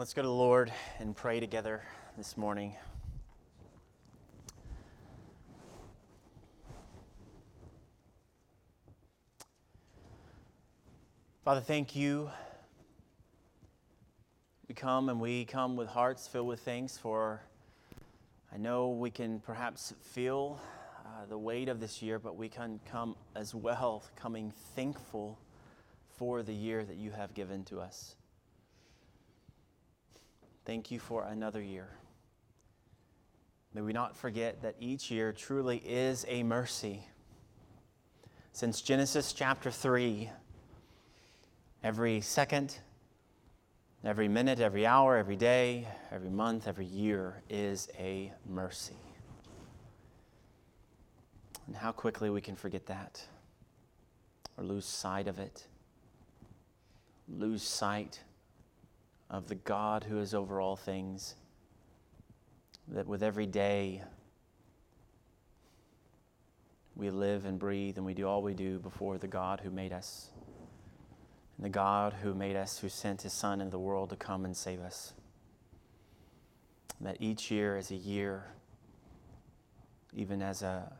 Let's go to the Lord and pray together this morning. Father, thank you. We come and we come with hearts filled with thanks for. I know we can perhaps feel uh, the weight of this year, but we can come as well, coming thankful for the year that you have given to us. Thank you for another year. May we not forget that each year truly is a mercy. Since Genesis chapter 3, every second, every minute, every hour, every day, every month, every year is a mercy. And how quickly we can forget that or lose sight of it, lose sight of the God who is over all things, that with every day we live and breathe and we do all we do before the God who made us, and the God who made us, who sent his Son into the world to come and save us. That each year is a year, even as a,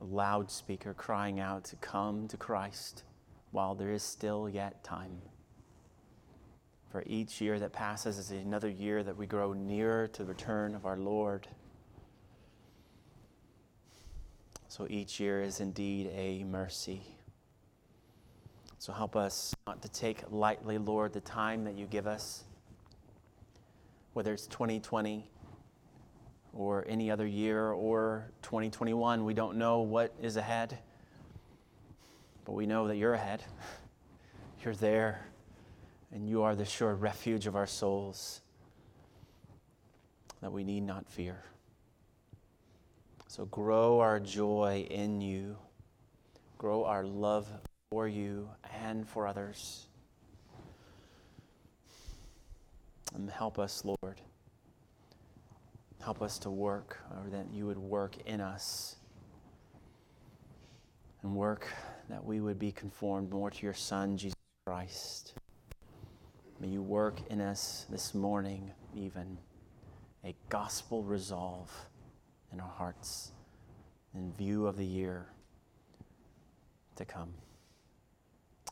loudspeaker crying out to come to Christ while there is still yet time. For each year that passes is another year that we grow nearer to the return of our Lord. So each year is indeed a mercy. So help us not to take lightly, Lord, the time that you give us, whether it's 2020 or any other year or 2021. We don't know what is ahead, but we know that you're ahead. You're there and you are the sure refuge of our souls that we need not fear. So grow our joy in you, grow our love for you and for others. And help us, Lord. Help us to work, or that you would work in us and work that we would be conformed more to your Son, Jesus Christ. May you work in us this morning, even a gospel resolve in our hearts in view of the year to come.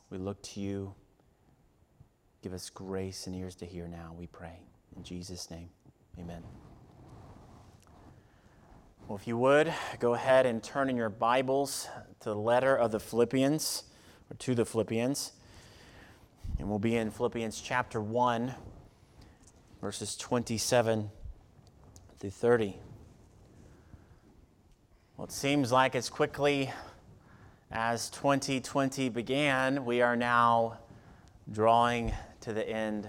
We look to you. Give us grace and ears to hear now, we pray. In Jesus' name, amen. Well, if you would, go ahead and turn in your Bibles to the letter of the Philippians, or to the Philippians. And we'll be in Philippians chapter 1, verses 27 through 30. Well, it seems like as quickly as 2020 began, we are now drawing to the end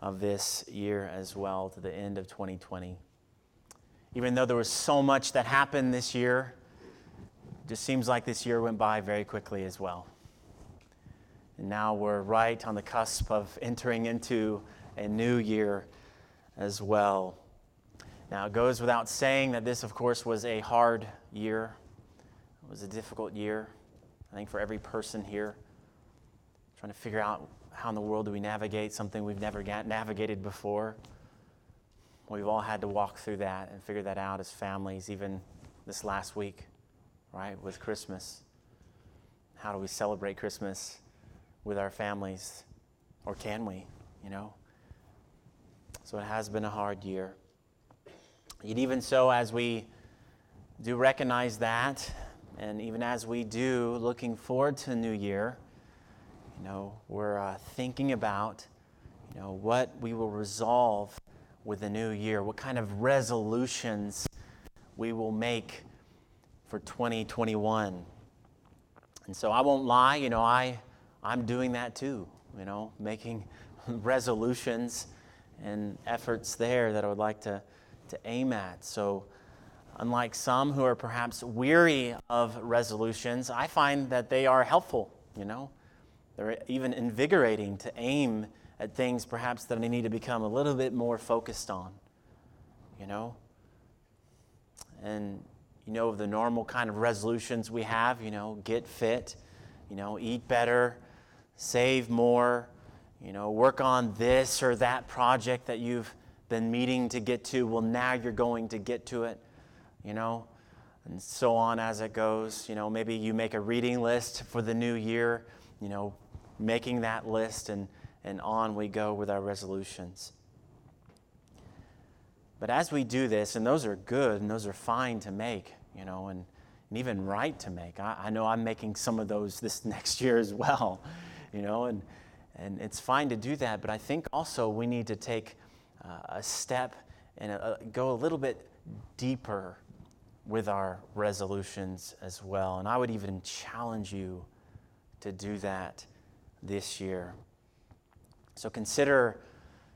of this year as well, to the end of 2020. Even though there was so much that happened this year, it just seems like this year went by very quickly as well. And now we're right on the cusp of entering into a new year as well. Now, it goes without saying that this, of course, was a hard year. It was a difficult year, I think, for every person here. Trying to figure out how in the world do we navigate something we've never navigated before. We've all had to walk through that and figure that out as families, even this last week, right, with Christmas. How do we celebrate Christmas? With our families, or can we, you know? So it has been a hard year. Yet, even so, as we do recognize that, and even as we do, looking forward to a new year, you know, we're uh, thinking about, you know, what we will resolve with the new year, what kind of resolutions we will make for 2021. And so I won't lie, you know, I I'm doing that too, you know, making resolutions and efforts there that I would like to, to aim at. So, unlike some who are perhaps weary of resolutions, I find that they are helpful, you know. They're even invigorating to aim at things perhaps that I need to become a little bit more focused on, you know. And, you know, the normal kind of resolutions we have, you know, get fit, you know, eat better, save more, you know, work on this or that project that you've been meeting to get to. Well, now you're going to get to it, you know, and so on as it goes. You know, maybe you make a reading list for the new year, you know, making that list, and, and on we go with our resolutions. But as we do this, and those are good and those are fine to make, you know, and, and even right to make. I, I know I'm making some of those this next year as well, you know, and, and it's fine to do that. But I think also we need to take uh, a step and a, a, go a little bit deeper with our resolutions as well. And I would even challenge you to do that this year. So consider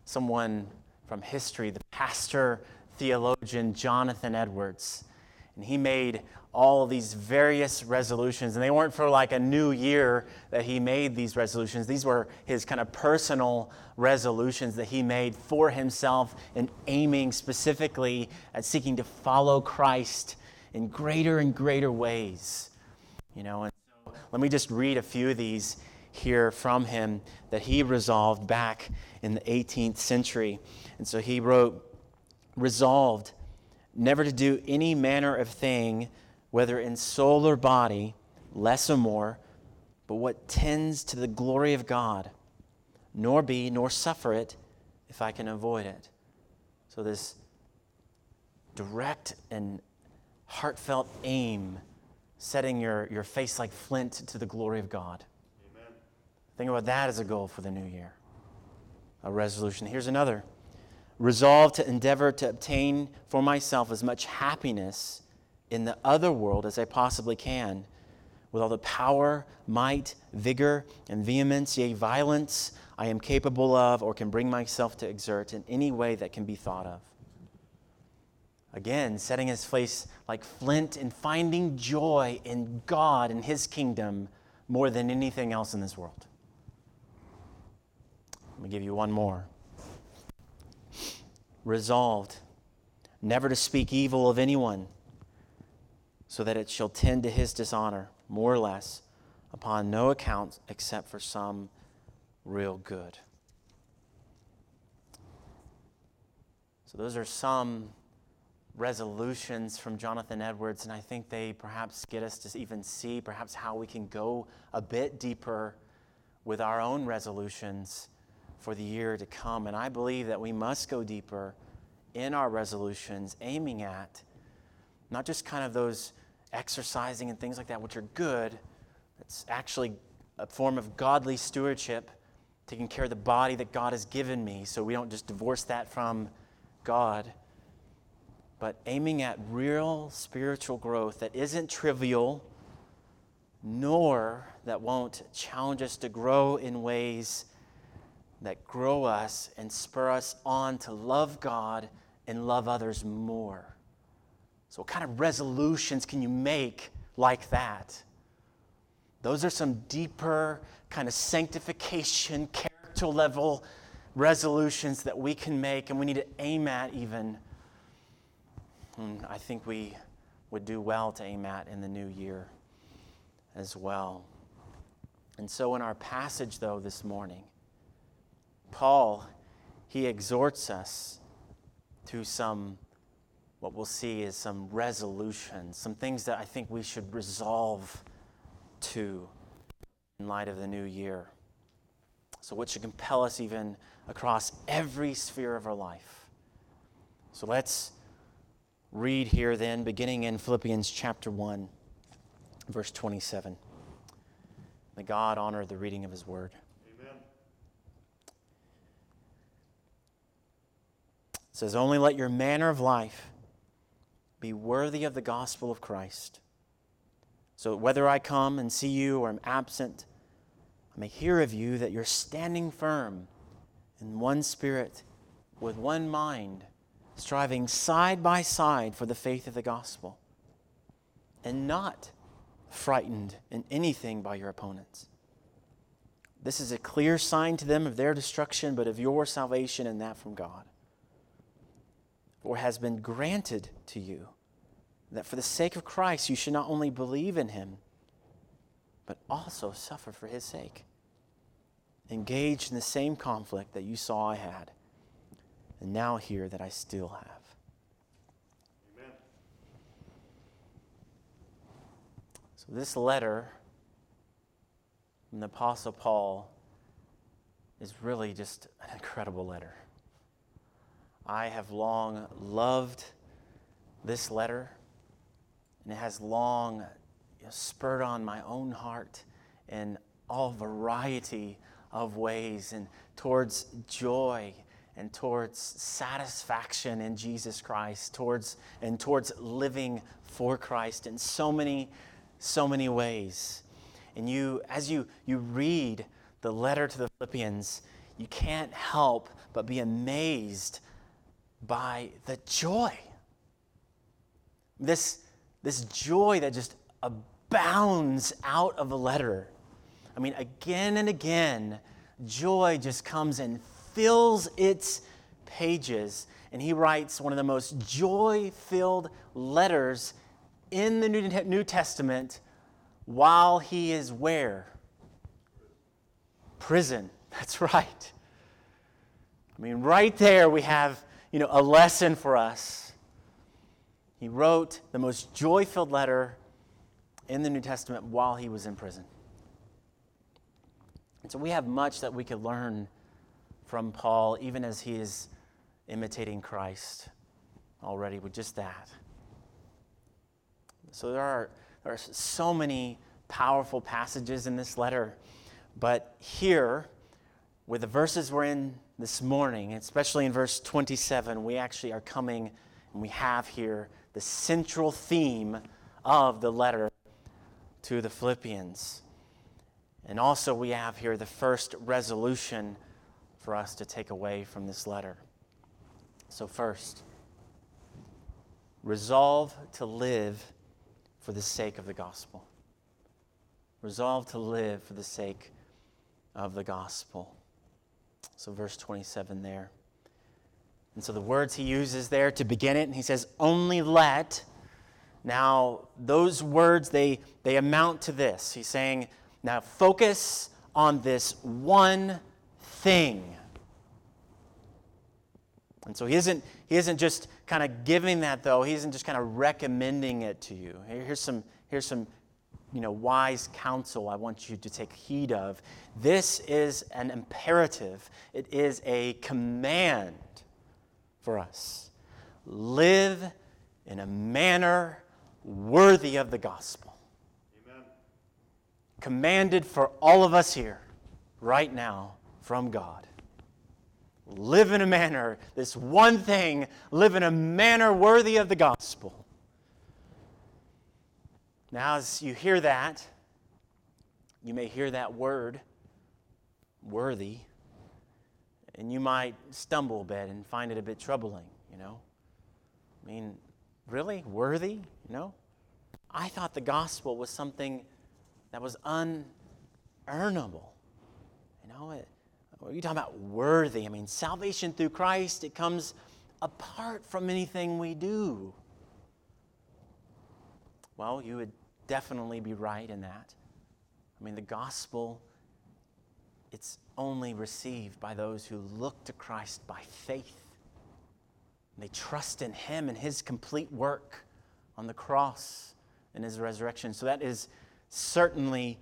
someone from history, the pastor theologian Jonathan Edwards. And he made all of these various resolutions, and they weren't for like a new year that he made these resolutions. These were his kind of personal resolutions that he made for himself and aiming specifically at seeking to follow Christ in greater and greater ways. You know, and so let me just read a few of these here from him that he resolved back in the 18th century. And so he wrote, resolved never to do any manner of thing, whether in soul or body, less or more, but what tends to the glory of God, nor be, nor suffer it if I can avoid it. So, this direct and heartfelt aim, setting your, your face like flint to the glory of God. Amen. Think about that as a goal for the new year, a resolution. Here's another resolve to endeavor to obtain for myself as much happiness in the other world as I possibly can, with all the power, might, vigor, and vehemence, yea, violence I am capable of or can bring myself to exert in any way that can be thought of. Again, setting his face like flint and finding joy in God and his kingdom more than anything else in this world. Let me give you one more resolved never to speak evil of anyone, so that it shall tend to his dishonor, more or less, upon no account except for some real good. So, those are some resolutions from Jonathan Edwards, and I think they perhaps get us to even see perhaps how we can go a bit deeper with our own resolutions for the year to come. And I believe that we must go deeper in our resolutions, aiming at not just kind of those exercising and things like that, which are good. It's actually a form of godly stewardship, taking care of the body that God has given me, so we don't just divorce that from God. But aiming at real spiritual growth that isn't trivial, nor that won't challenge us to grow in ways that grow us and spur us on to love God and love others more. So, what kind of resolutions can you make like that? Those are some deeper, kind of sanctification, character level resolutions that we can make and we need to aim at, even. And I think we would do well to aim at in the new year as well. And so, in our passage, though, this morning, Paul, he exhorts us to some, what we'll see is some resolutions, some things that I think we should resolve to in light of the new year. So, what should compel us even across every sphere of our life? So, let's read here then, beginning in Philippians chapter 1, verse 27. May God honor the reading of his word. Amen. It says, Only let your manner of life be worthy of the gospel of Christ. So whether I come and see you or am absent, I may hear of you that you're standing firm in one spirit, with one mind, striving side by side for the faith of the gospel, and not frightened in anything by your opponents. This is a clear sign to them of their destruction, but of your salvation, and that from God or has been granted to you, that for the sake of Christ you should not only believe in him, but also suffer for his sake. engaged in the same conflict that you saw I had, and now hear that I still have. Amen. So, this letter from the Apostle Paul is really just an incredible letter. I have long loved this letter, and it has long you know, spurred on my own heart in all variety of ways and towards joy and towards satisfaction in Jesus Christ, towards and towards living for Christ in so many, so many ways. And you, as you, you read the letter to the Philippians, you can't help but be amazed by the joy. This, this joy that just abounds out of the letter. I mean, again and again, joy just comes and fills its pages. And he writes one of the most joy filled letters in the New Testament while he is where? Prison. That's right. I mean, right there we have, you know, a lesson for us. He wrote the most joy-filled letter in the New Testament while he was in prison. And so we have much that we could learn from Paul, even as he is imitating Christ already with just that. So there are, there are so many powerful passages in this letter, but here, with the verses we're in this morning, especially in verse 27, we actually are coming and we have here the central theme of the letter to the Philippians. And also, we have here the first resolution for us to take away from this letter. So, first, resolve to live for the sake of the gospel. Resolve to live for the sake of the gospel. So, verse 27 there. And so, the words he uses there to begin it, and he says, Only let. Now, those words, they, they amount to this. He's saying, Now focus on this one thing. And so he isn't, he isn't just kind of giving that, though. He isn't just kind of recommending it to you. Here's some, here's some you know, wise counsel I want you to take heed of. This is an imperative, it is a command for us. Live in a manner worthy of the gospel. Amen. Commanded for all of us here, right now, from God. Live in a manner, this one thing, live in a manner worthy of the gospel. Now, as you hear that, you may hear that word, worthy, and you might stumble a bit and find it a bit troubling, you know? I mean, really? Worthy? You know? I thought the gospel was something that was unearnable. You know, it, what are you talking about worthy? I mean, salvation through Christ, it comes apart from anything we do. Well, you would definitely be right in that. I mean, the gospel, it's only received by those who look to Christ by faith. They trust in Him and His complete work on the cross and His resurrection. So that is certainly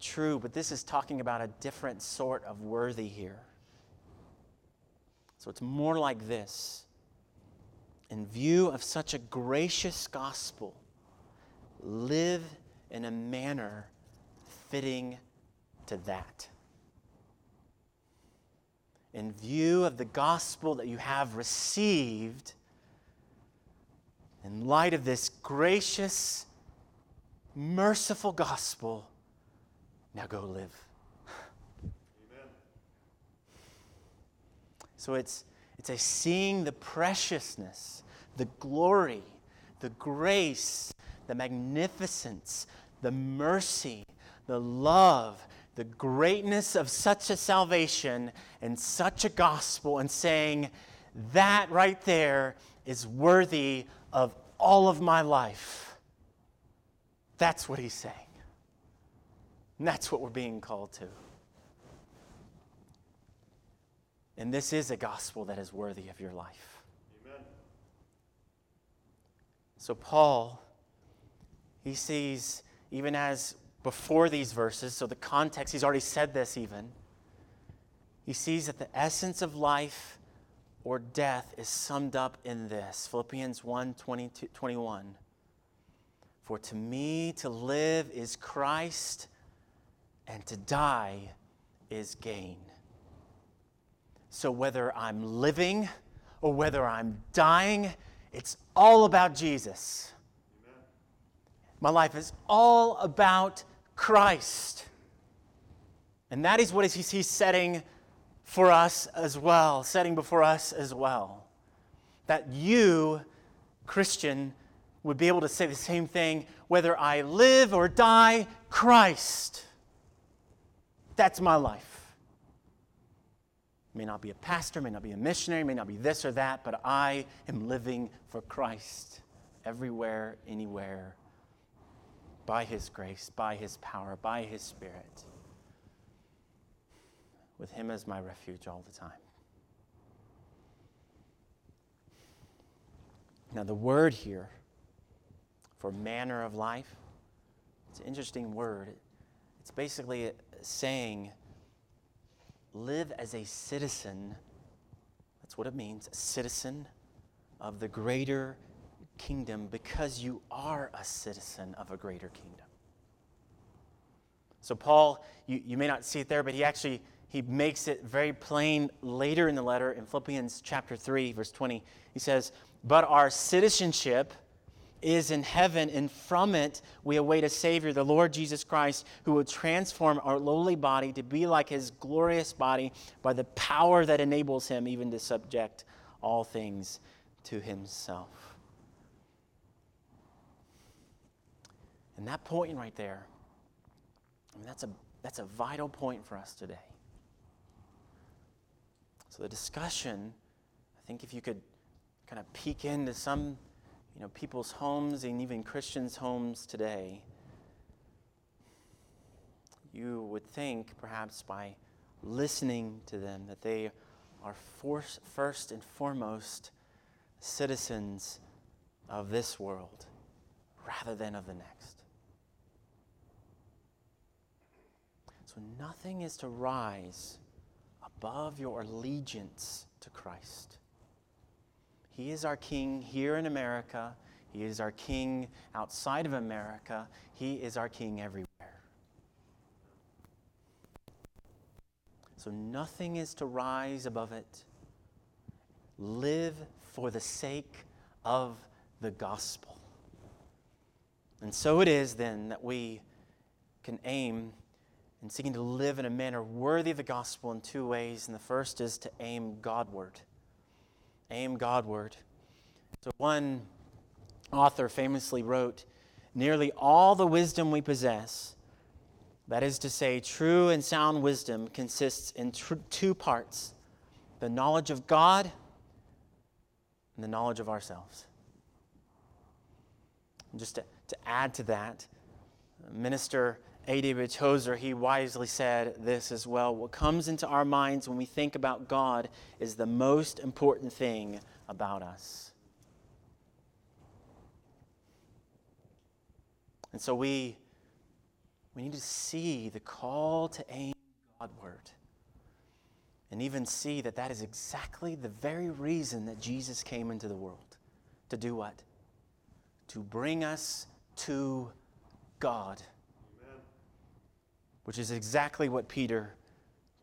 true, but this is talking about a different sort of worthy here. So it's more like this. In view of such a gracious gospel, live in a manner fitting to that. In view of the gospel that you have received, in light of this gracious, merciful gospel, now go live. Amen. So it's, it's a seeing the preciousness, the glory, the grace, the magnificence, the mercy, the love, the greatness of such a salvation and such a gospel, and saying, that right there is worthy of all of my life. That's what he's saying. And that's what we're being called to. And this is a gospel that is worthy of your life. Amen. So, Paul, he sees, even as before these verses, so the context, he's already said this even, he sees that the essence of life or death is summed up in this Philippians 1 21. For to me to live is Christ, and to die is gain. So whether I'm living or whether I'm dying, it's all about Jesus. My life is all about Christ. And that is what he's setting for us as well, setting before us as well. That you, Christian, would be able to say the same thing whether I live or die, Christ. That's my life. May not be a pastor, may not be a missionary, may not be this or that, but I am living for Christ everywhere, anywhere, by His grace, by His power, by His Spirit, with Him as my refuge all the time. Now, the word here for manner of life, it's an interesting word. It's basically saying, live as a citizen. That's what it means, a citizen of the greater kingdom because you are a citizen of a greater kingdom. So Paul, you, you may not see it there, but he actually he makes it very plain later in the letter in Philippians chapter 3 verse 20. He says, "But our citizenship is in heaven, and from it we await a Savior, the Lord Jesus Christ, who will transform our lowly body to be like his glorious body by the power that enables him even to subject all things to himself. And that point right there, I mean, that's a, that's a vital point for us today. So, the discussion, I think if you could kind of peek into some you know, people's homes and even Christians' homes today, you would think, perhaps by listening to them, that they are first and foremost citizens of this world rather than of the next. So nothing is to rise above your allegiance to Christ. He is our King here in America. He is our King outside of America. He is our King everywhere. So nothing is to rise above it. Live for the sake of the gospel. And so it is then that we can aim in seeking to live in a manner worthy of the gospel in two ways. And the first is to aim Godward aim Godward. So, one author famously wrote Nearly all the wisdom we possess, that is to say, true and sound wisdom, consists in tr- two parts the knowledge of God and the knowledge of ourselves. And just to, to add to that, Minister A.W. Tozer, he wisely said this as well. What comes into our minds when we think about God is the most important thing about us. And so we, we need to see the call to aim Godward. And even see that that is exactly the very reason that Jesus came into the world. To do what? To bring us to God which is exactly what Peter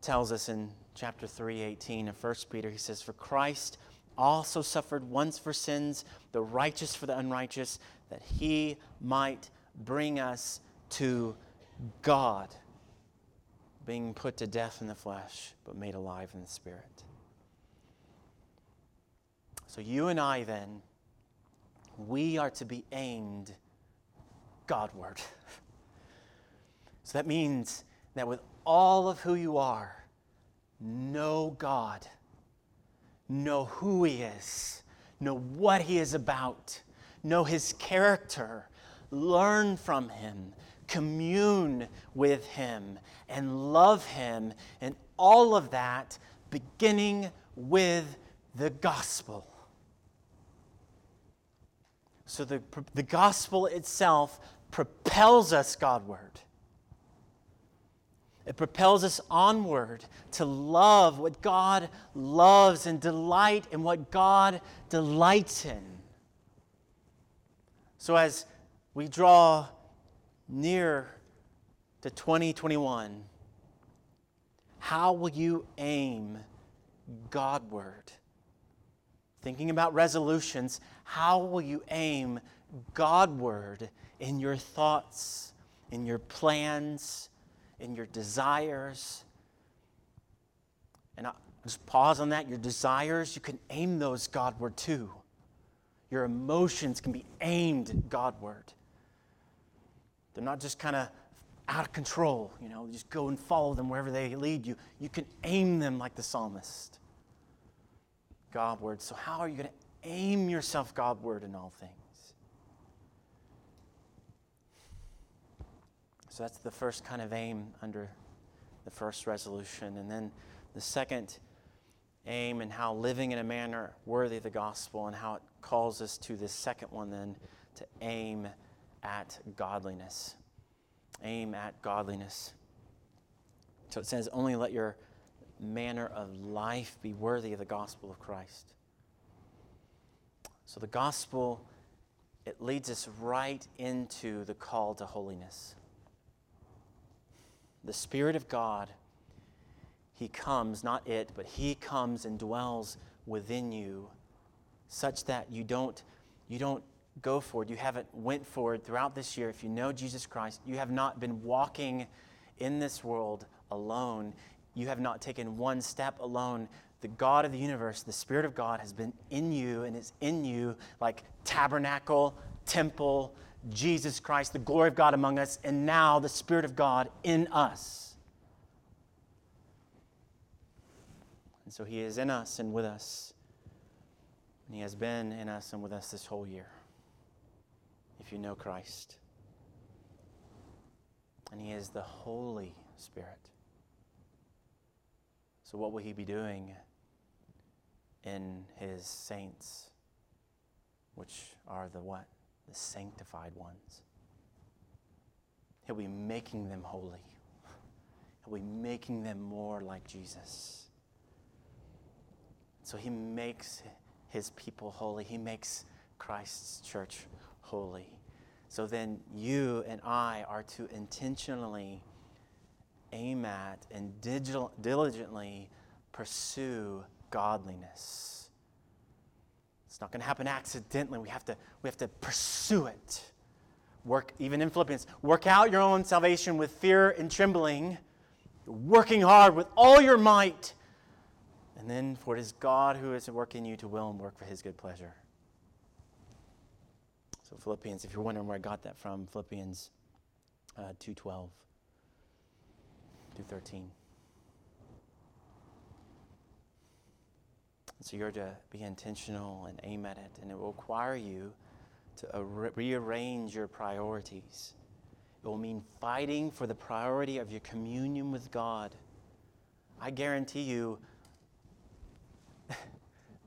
tells us in chapter 3:18 of 1 Peter. He says, "For Christ also suffered once for sins, the righteous for the unrighteous, that he might bring us to God, being put to death in the flesh, but made alive in the spirit." So you and I then we are to be aimed Godward. So that means that with all of who you are, know God, know who He is, know what He is about, know His character, learn from Him, commune with Him, and love Him, and all of that beginning with the gospel. So the, the gospel itself propels us Godward. It propels us onward to love what God loves and delight in what God delights in. So, as we draw near to 2021, how will you aim Godward? Thinking about resolutions, how will you aim Godward in your thoughts, in your plans? In your desires. And I just pause on that. Your desires, you can aim those Godward too. Your emotions can be aimed Godward. They're not just kind of out of control, you know, just go and follow them wherever they lead you. You can aim them like the psalmist. Godward. So, how are you going to aim yourself Godward in all things? So that's the first kind of aim under the first resolution. And then the second aim and how living in a manner worthy of the gospel and how it calls us to this second one then to aim at godliness. Aim at godliness. So it says, only let your manner of life be worthy of the gospel of Christ. So the gospel, it leads us right into the call to holiness the Spirit of God, He comes, not it, but He comes and dwells within you such that you don't, you don't go forward. You haven't went forward throughout this year. If you know Jesus Christ, you have not been walking in this world alone. You have not taken one step alone. The God of the universe, the Spirit of God, has been in you and is in you like tabernacle, temple, Jesus Christ, the glory of God among us, and now the Spirit of God in us. And so He is in us and with us. And He has been in us and with us this whole year, if you know Christ. And He is the Holy Spirit. So, what will He be doing in His saints, which are the what? The sanctified ones. He'll be making them holy. He'll be making them more like Jesus. So he makes his people holy. He makes Christ's church holy. So then you and I are to intentionally aim at and diligently pursue godliness. Not going to happen accidentally. We have to, we have to pursue it. Work, even in Philippians, work out your own salvation with fear and trembling, working hard with all your might. And then, for it is God who is working you to will and work for his good pleasure. So, Philippians, if you're wondering where I got that from, Philippians uh, 2.12 2.13. so you're to be intentional and aim at it, and it will require you to uh, rearrange your priorities. It will mean fighting for the priority of your communion with God. I guarantee you,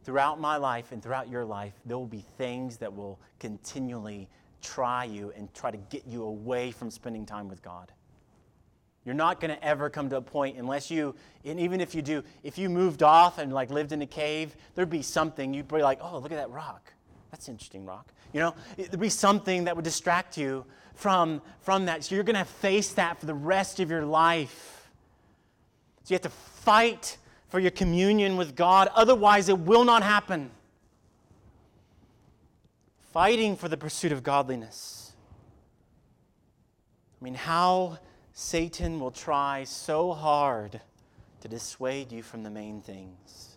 throughout my life and throughout your life, there will be things that will continually try you and try to get you away from spending time with God. You're not going to ever come to a point unless you, and even if you do, if you moved off and like lived in a cave, there'd be something you'd be like, oh, look at that rock. That's interesting rock. You know, there'd be something that would distract you from, from that. So you're going to face that for the rest of your life. So you have to fight for your communion with God, otherwise, it will not happen. Fighting for the pursuit of godliness. I mean, how Satan will try so hard to dissuade you from the main things.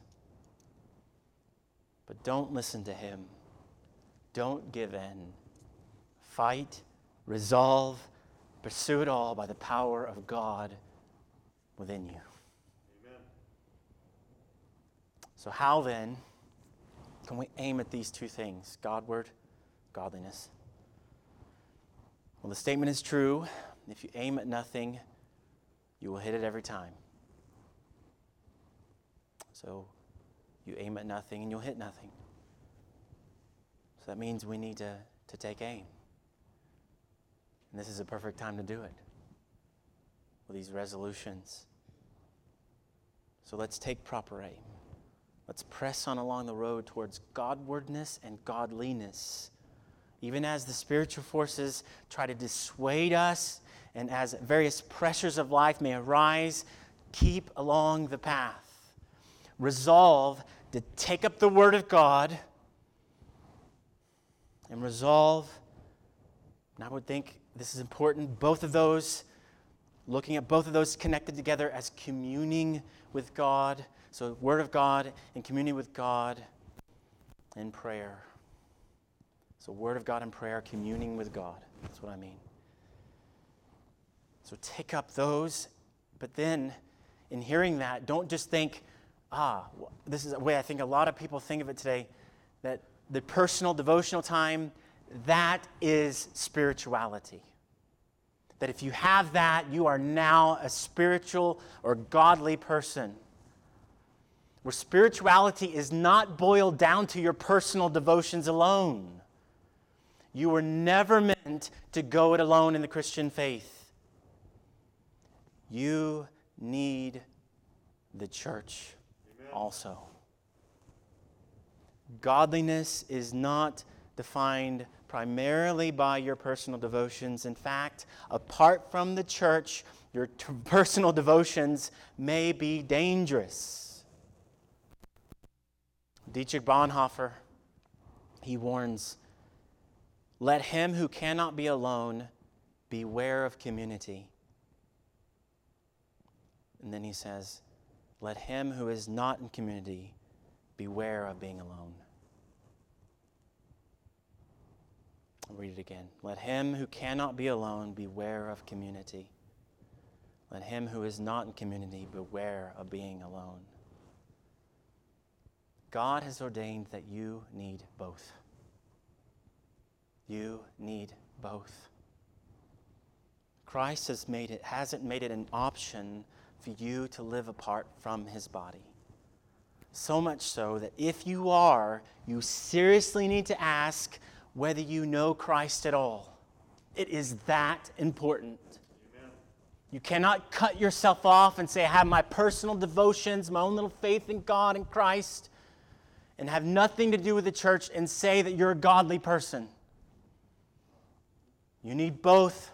But don't listen to him. Don't give in. Fight, resolve, pursue it all by the power of God within you. Amen. So, how then can we aim at these two things Godward, godliness? Well, the statement is true if you aim at nothing, you will hit it every time. So you aim at nothing and you'll hit nothing. So that means we need to, to take aim. And this is a perfect time to do it with these resolutions. So let's take proper aim. Let's press on along the road towards Godwardness and godliness. Even as the spiritual forces try to dissuade us and as various pressures of life may arise, keep along the path. Resolve to take up the Word of God and resolve, and I would think this is important, both of those, looking at both of those connected together as communing with God. So, Word of God and communing with God in prayer. So, Word of God and prayer, communing with God. That's what I mean. So, take up those, but then in hearing that, don't just think, ah, this is a way I think a lot of people think of it today that the personal devotional time, that is spirituality. That if you have that, you are now a spiritual or godly person. Where spirituality is not boiled down to your personal devotions alone. You were never meant to go it alone in the Christian faith. You need the church Amen. also. Godliness is not defined primarily by your personal devotions. In fact, apart from the church, your t- personal devotions may be dangerous. Dietrich Bonhoeffer, he warns let him who cannot be alone beware of community. And then he says, let him who is not in community beware of being alone. I'll read it again. Let him who cannot be alone beware of community. Let him who is not in community beware of being alone. God has ordained that you need both. You need both. Christ has made it, hasn't made it an option for you to live apart from his body. So much so that if you are, you seriously need to ask whether you know Christ at all. It is that important. Amen. You cannot cut yourself off and say, I have my personal devotions, my own little faith in God and Christ, and have nothing to do with the church and say that you're a godly person. You need both.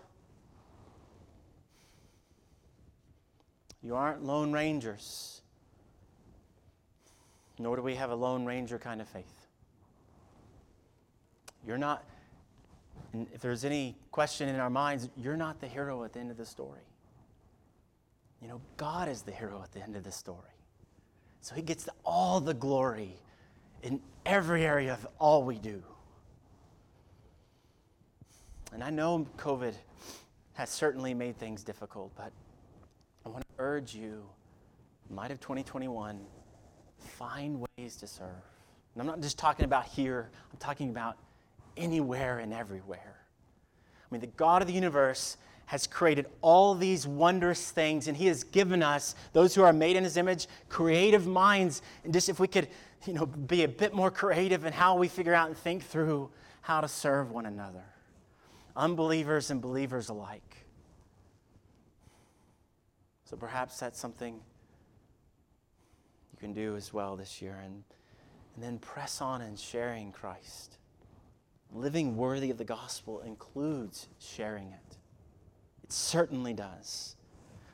You aren't Lone Rangers, nor do we have a Lone Ranger kind of faith. You're not, if there's any question in our minds, you're not the hero at the end of the story. You know, God is the hero at the end of the story. So he gets all the glory in every area of all we do. And I know COVID has certainly made things difficult, but urge you, might of 2021, find ways to serve. And I'm not just talking about here, I'm talking about anywhere and everywhere. I mean, the God of the universe has created all these wondrous things, and He has given us, those who are made in His image, creative minds. And just if we could, you know, be a bit more creative in how we figure out and think through how to serve one another, unbelievers and believers alike. So perhaps that's something you can do as well this year. And, and then press on in sharing Christ. Living worthy of the gospel includes sharing it. It certainly does.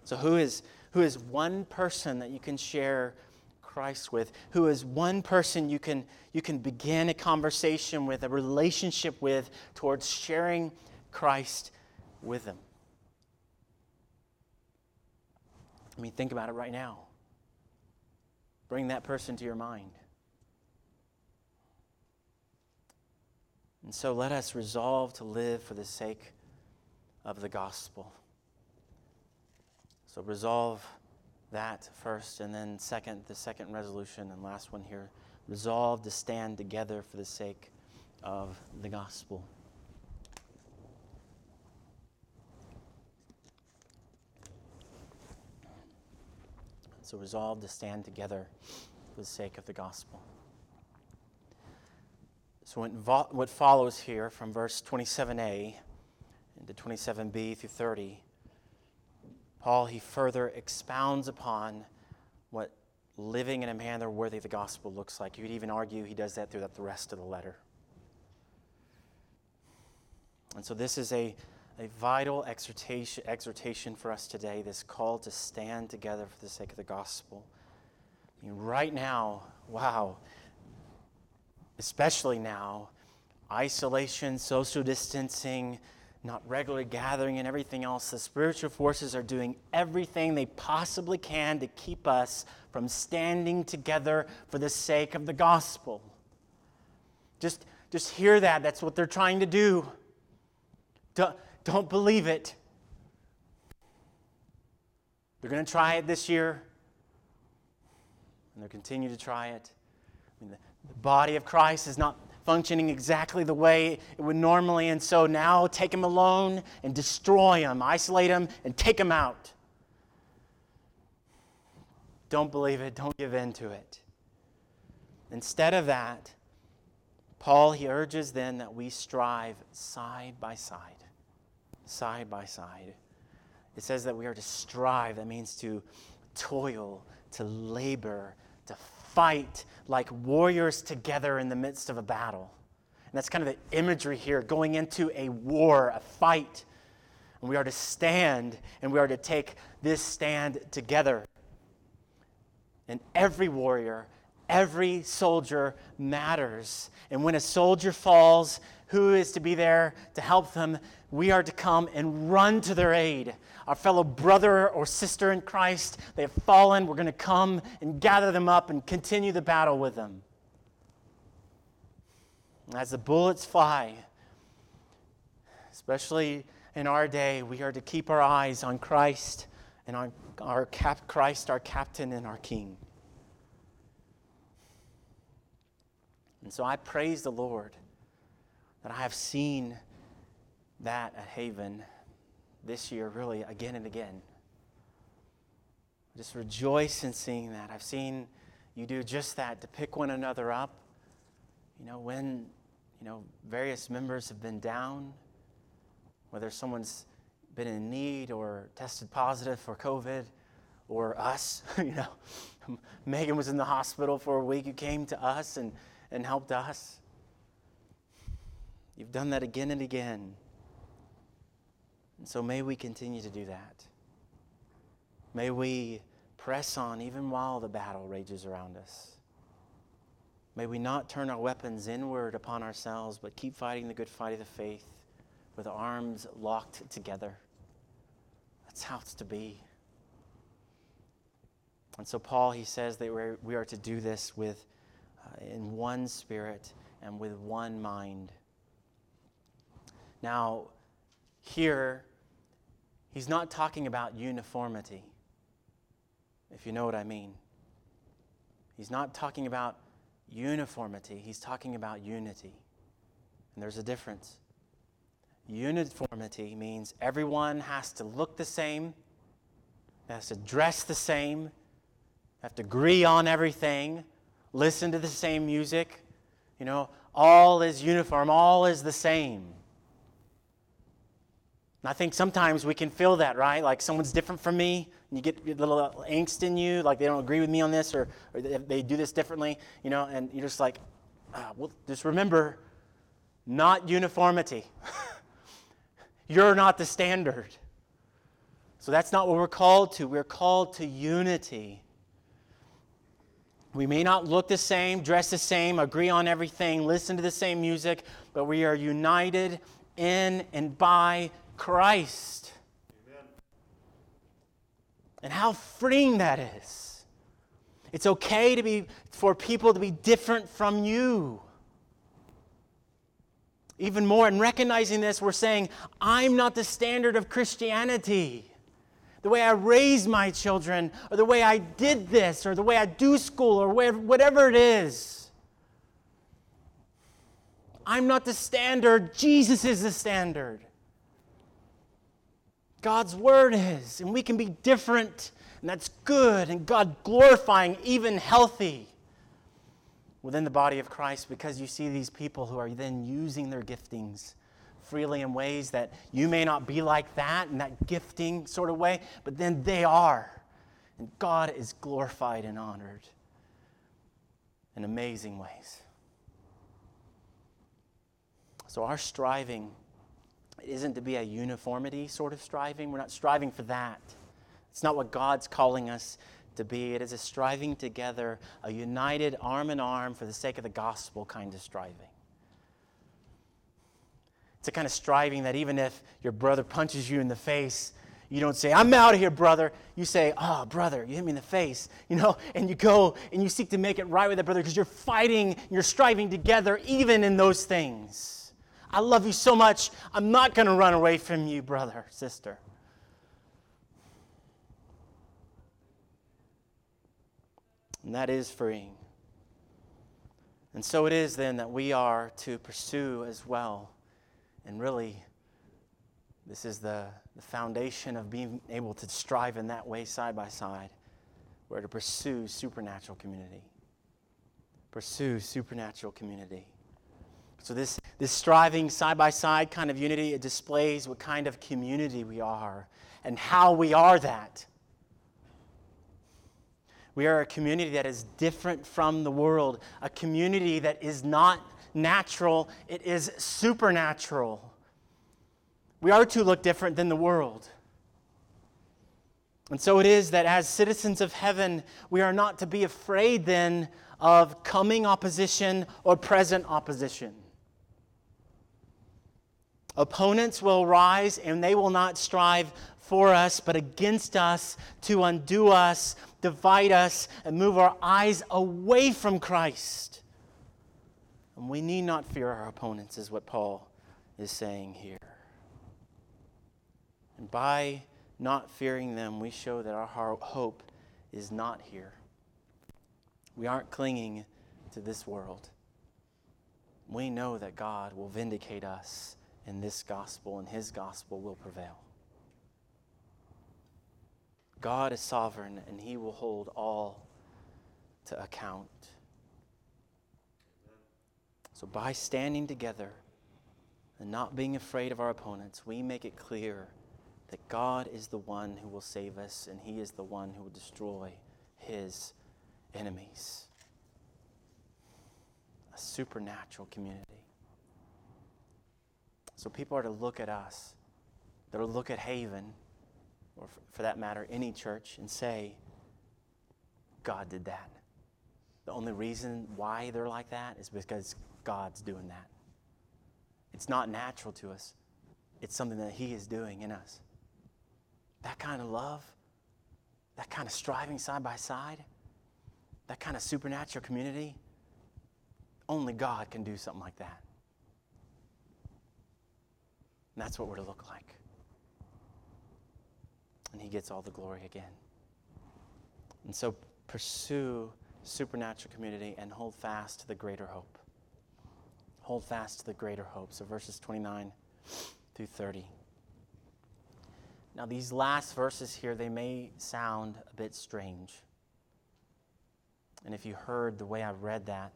So, who is, who is one person that you can share Christ with? Who is one person you can, you can begin a conversation with, a relationship with, towards sharing Christ with them? I mean, think about it right now. Bring that person to your mind. And so let us resolve to live for the sake of the gospel. So resolve that first, and then second, the second resolution, and last one here resolve to stand together for the sake of the gospel. So resolve to stand together for the sake of the gospel. So, what follows here from verse 27a into 27b through 30, Paul, he further expounds upon what living in a manner worthy of the gospel looks like. You could even argue he does that throughout the rest of the letter. And so, this is a, a vital exhortation, exhortation for us today this call to stand together for the sake of the gospel. I mean, right now, wow, especially now, isolation, social distancing, not regular gathering, and everything else, the spiritual forces are doing everything they possibly can to keep us from standing together for the sake of the gospel. Just, just hear that. That's what they're trying to do. Don't, don't believe it. They're going to try it this year, and they'll continue to try it. I mean, the, the body of Christ is not functioning exactly the way it would normally, and so now take him alone and destroy him, isolate him, and take him out. Don't believe it, don't give in to it. Instead of that, Paul, he urges then that we strive side by side. Side by side. It says that we are to strive. That means to toil, to labor, to fight like warriors together in the midst of a battle. And that's kind of the imagery here going into a war, a fight. And we are to stand and we are to take this stand together. And every warrior, Every soldier matters. And when a soldier falls, who is to be there to help them? We are to come and run to their aid. Our fellow brother or sister in Christ, they have fallen. We're going to come and gather them up and continue the battle with them. As the bullets fly, especially in our day, we are to keep our eyes on Christ and on our cap- Christ, our captain and our king. And so I praise the Lord that I have seen that at Haven this year, really, again and again. Just rejoice in seeing that. I've seen you do just that to pick one another up. You know, when, you know, various members have been down, whether someone's been in need or tested positive for COVID, or us, you know. Megan was in the hospital for a week. You came to us and and helped us. You've done that again and again. And so may we continue to do that. May we press on even while the battle rages around us. May we not turn our weapons inward upon ourselves, but keep fighting the good fight of the faith with arms locked together. That's how it's to be. And so, Paul, he says that we are to do this with uh, in one spirit and with one mind. Now, here, he's not talking about uniformity, if you know what I mean. He's not talking about uniformity, he's talking about unity. And there's a difference. Uniformity means everyone has to look the same, has to dress the same, have to agree on everything, listen to the same music. You know, all is uniform, all is the same. And I think sometimes we can feel that, right? Like someone's different from me, and you get a little angst in you, like they don't agree with me on this, or, or they do this differently, you know, and you're just like, ah, well, just remember, not uniformity. you're not the standard. So that's not what we're called to. We're called to unity. We may not look the same, dress the same, agree on everything, listen to the same music, but we are united in and by Christ. Amen. And how freeing that is. It's okay to be for people to be different from you. Even more, in recognizing this, we're saying, I'm not the standard of Christianity the way I raise my children, or the way I did this, or the way I do school, or whatever it is. I'm not the standard, Jesus is the standard. God's word is, and we can be different, and that's good, and God glorifying, even healthy. within the body of Christ because you see these people who are then using their giftings freely in ways that you may not be like that in that gifting sort of way, but then they are. And God is glorified and honored in amazing ways. So, our striving isn't to be a uniformity sort of striving. We're not striving for that. It's not what God's calling us to be. It is a striving together, a united arm in arm for the sake of the gospel kind of striving. It's a kind of striving that even if your brother punches you in the face, you don't say, I'm out of here, brother. You say, Oh, brother, you hit me in the face. You know, and you go and you seek to make it right with that brother because you're fighting, you're striving together, even in those things. I love you so much. I'm not going to run away from you, brother, sister. And that is freeing. And so it is then that we are to pursue as well. And really, this is the, the foundation of being able to strive in that way side by side. We're to pursue supernatural community. Pursue supernatural community. So, this, this striving side by side kind of unity, it displays what kind of community we are and how we are that. We are a community that is different from the world, a community that is not natural, it is supernatural. We are to look different than the world. And so it is that as citizens of heaven, we are not to be afraid then of coming opposition or present opposition. Opponents will rise and they will not strive for us, but against us to undo us, divide us, and move our eyes away from Christ. And we need not fear our opponents, is what Paul is saying here. And by not fearing them, we show that our hope is not here. We aren't clinging to this world. We know that God will vindicate us in this gospel, and his gospel will prevail. God is sovereign, and he will hold all to account. So, by standing together and not being afraid of our opponents, we make it clear that God is the one who will save us, and he is the one who will destroy his enemies. A supernatural community. So people are to look at us, they're to look at Haven, or for that matter, any church, and say, God did that. The only reason why they're like that is because God's doing that. It's not natural to us, it's something that He is doing in us. That kind of love, that kind of striving side by side, that kind of supernatural community, only God can do something like that. And that's what we're to look like. And He gets all the glory again. And so pursue supernatural community and hold fast to the greater hope. Hold fast to the greater hope. So verses 29 through 30. Now, these last verses here, they may sound a bit strange. And if you heard the way I read that,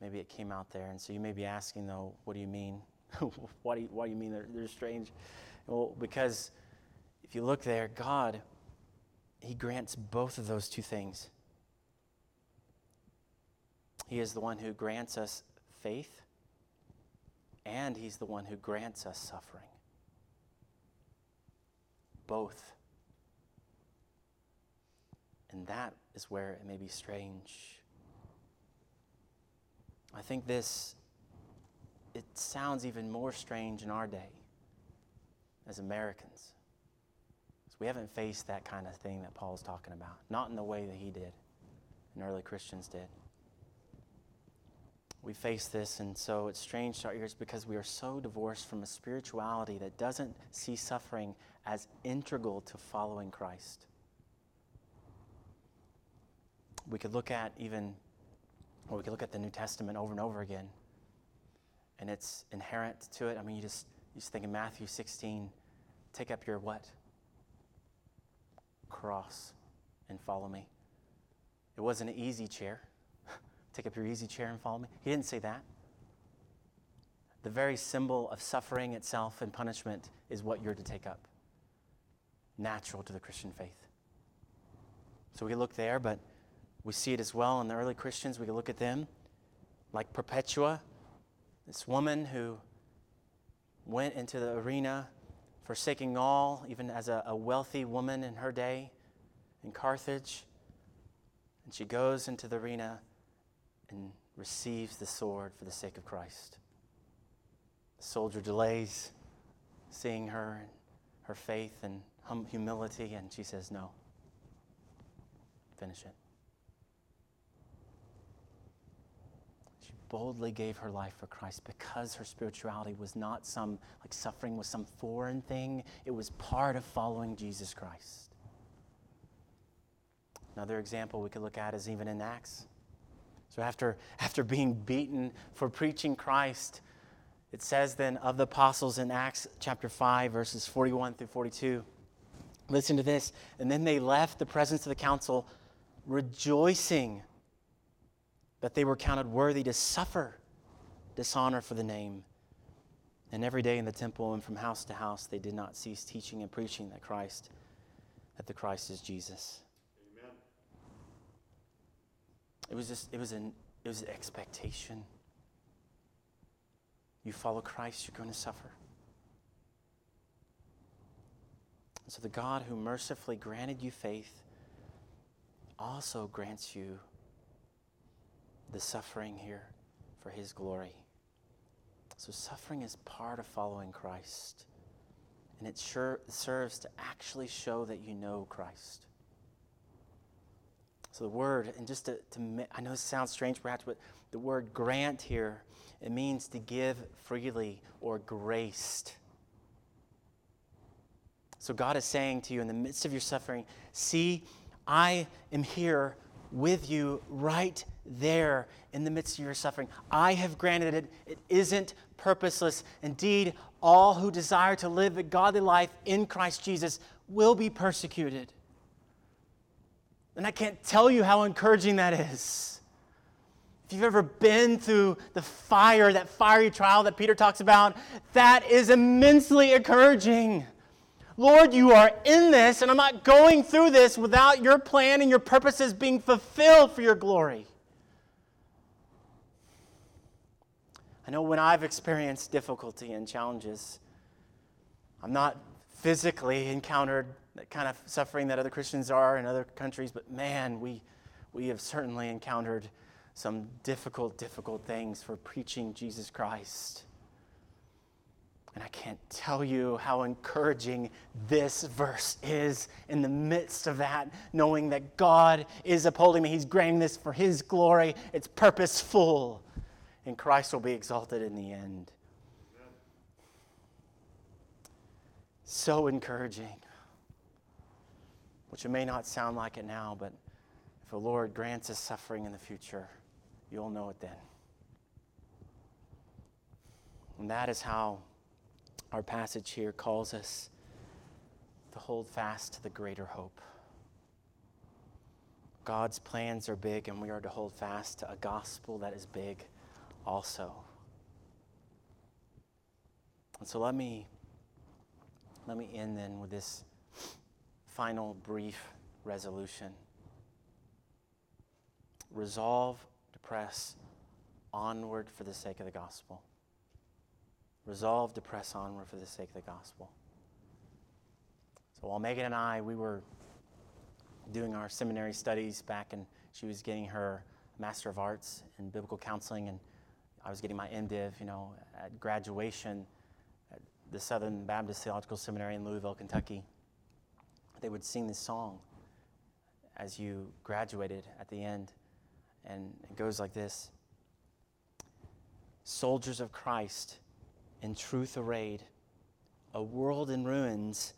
maybe it came out there. And so you may be asking, though, what do you mean? why, do you, why do you mean they're, they're strange? Well, because if you look there, God, He grants both of those two things. He is the one who grants us faith, and He's the one who grants us suffering. Both. And that is where it may be strange. I think this it sounds even more strange in our day as Americans. We haven't faced that kind of thing that Paul's talking about, not in the way that he did and early Christians did. We face this, and so it's strange to our ears because we are so divorced from a spirituality that doesn't see suffering as integral to following Christ. We could look at even, or we could look at the New Testament over and over again and it's inherent to it. I mean, you just you just think in Matthew 16, take up your what? Cross and follow me. It wasn't an easy chair, Take up your easy chair and follow me. He didn't say that. The very symbol of suffering itself and punishment is what you're to take up. Natural to the Christian faith. So we can look there, but we see it as well in the early Christians. We can look at them like Perpetua, this woman who went into the arena, forsaking all, even as a, a wealthy woman in her day in Carthage. And she goes into the arena and receives the sword for the sake of Christ. The soldier delays, seeing her and her faith and hum- humility, and she says, No. Finish it. She boldly gave her life for Christ because her spirituality was not some, like suffering was some foreign thing. It was part of following Jesus Christ. Another example we could look at is even in Acts. So after, after being beaten for preaching Christ, it says then of the apostles in Acts chapter 5, verses 41 through 42. Listen to this. And then they left the presence of the council, rejoicing that they were counted worthy to suffer dishonor for the name. And every day in the temple and from house to house, they did not cease teaching and preaching that Christ, that the Christ is Jesus. Amen. It was just, it was an, it was an expectation. You follow Christ, you're going to suffer. And so the God who mercifully granted you faith also grants you the suffering here for his glory. So suffering is part of following Christ. And it sure serves to actually show that you know Christ. So the word, and just to, to I know it sounds strange perhaps, but the word grant here, it means to give freely or graced. So God is saying to you in the midst of your suffering, see, I am here with you right there in the midst of your suffering. I have granted it. It isn't purposeless. Indeed, all who desire to live a godly life in Christ Jesus will be persecuted. And I can't tell you how encouraging that is. If you've ever been through the fire, that fiery trial that Peter talks about, that is immensely encouraging. Lord, you are in this, and I'm not going through this without your plan and your purposes being fulfilled for your glory. I know when I've experienced difficulty and challenges, I'm not physically encountered that kind of suffering that other Christians are in other countries, but man, we, we have certainly encountered some difficult, difficult things for preaching Jesus Christ. And I can't tell you how encouraging this verse is in the midst of that, knowing that God is upholding me. He's granting this for His glory. It's purposeful, and Christ will be exalted in the end. So encouraging, which it may not sound like it now, but if the Lord grants us suffering in the future, you'll know it then. And that is how our passage here calls us to hold fast to the greater hope. God's plans are big, and we are to hold fast to a gospel that is big also. And so let me let me end then with this final brief resolution. Resolve to press onward for the sake of the gospel resolved to press onward for the sake of the gospel. So while Megan and I, we were doing our seminary studies back, and she was getting her Master of Arts in Biblical Counseling, and I was getting my MDiv, you know, at graduation at the Southern Baptist Theological Seminary in Louisville, Kentucky. They would sing this song as you graduated at the end, and it goes like this Soldiers of Christ in truth arrayed. A world in ruins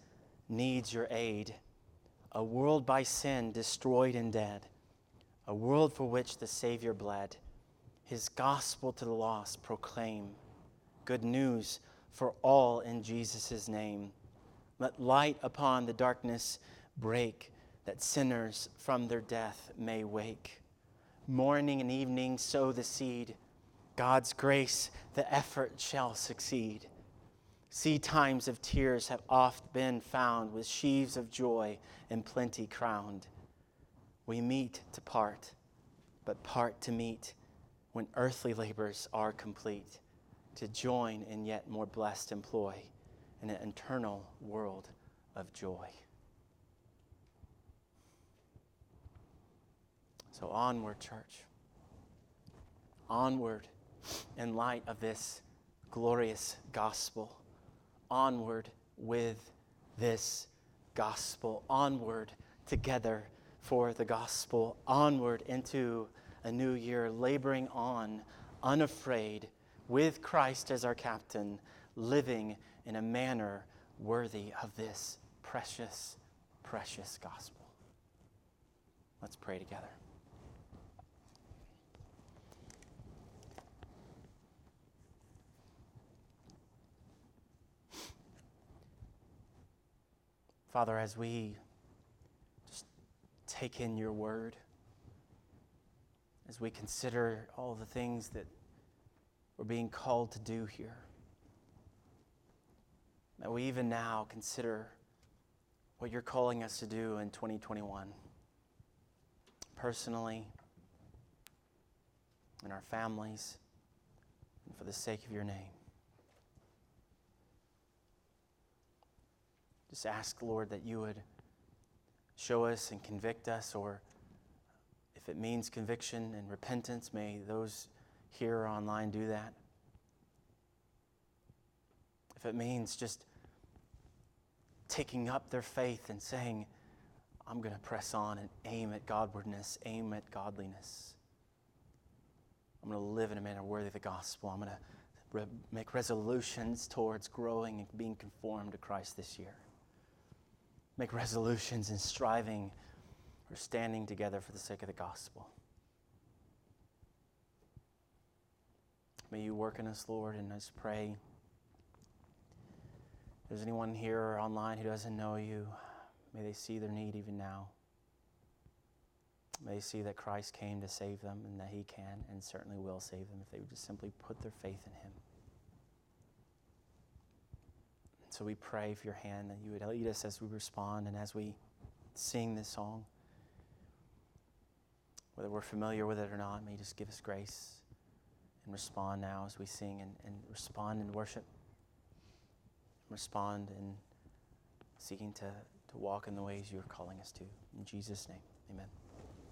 needs your aid. A world by sin destroyed and dead. A world for which the Savior bled. His gospel to the lost proclaim. Good news for all in Jesus' name. Let light upon the darkness break, that sinners from their death may wake. Morning and evening sow the seed. God's grace, the effort shall succeed. Seed times of tears have oft been found, with sheaves of joy and plenty crowned. We meet to part, but part to meet when earthly labors are complete, to join in yet more blessed employ in an eternal world of joy. So, onward, church. Onward in light of this glorious gospel. Onward with this gospel. Onward together for the gospel. Onward into a new year, laboring on, unafraid, with Christ as our captain, living in a manner worthy of this precious, precious gospel. Let's pray together. Father, as we just take in your word, as we consider all the things that we're being called to do here, that we even now consider what you're calling us to do in 2021, personally, in our families, and for the sake of your name. Just ask, Lord, that you would show us and convict us, or if it means conviction and repentance, may those here or online do that. If it means just taking up their faith and saying, I'm going to press on and aim at Godwardness, aim at godliness. I'm going to live in a manner worthy of the gospel. I'm going to re- make resolutions towards growing and being conformed to Christ this year make resolutions and striving or standing together for the sake of the gospel. May you work in us, Lord, and just pray. If there's anyone here or online who doesn't know you, may they see their need even now. May they see that Christ came to save them and that He can and certainly will save them if they would just simply put their faith in Him. So we pray for your hand that you would lead us as we respond and as we sing this song. Whether we're familiar with it or not, may you just give us grace and respond now as we sing and, and respond in worship. Respond in seeking to, to walk in the ways you are calling us to. In Jesus' name, amen.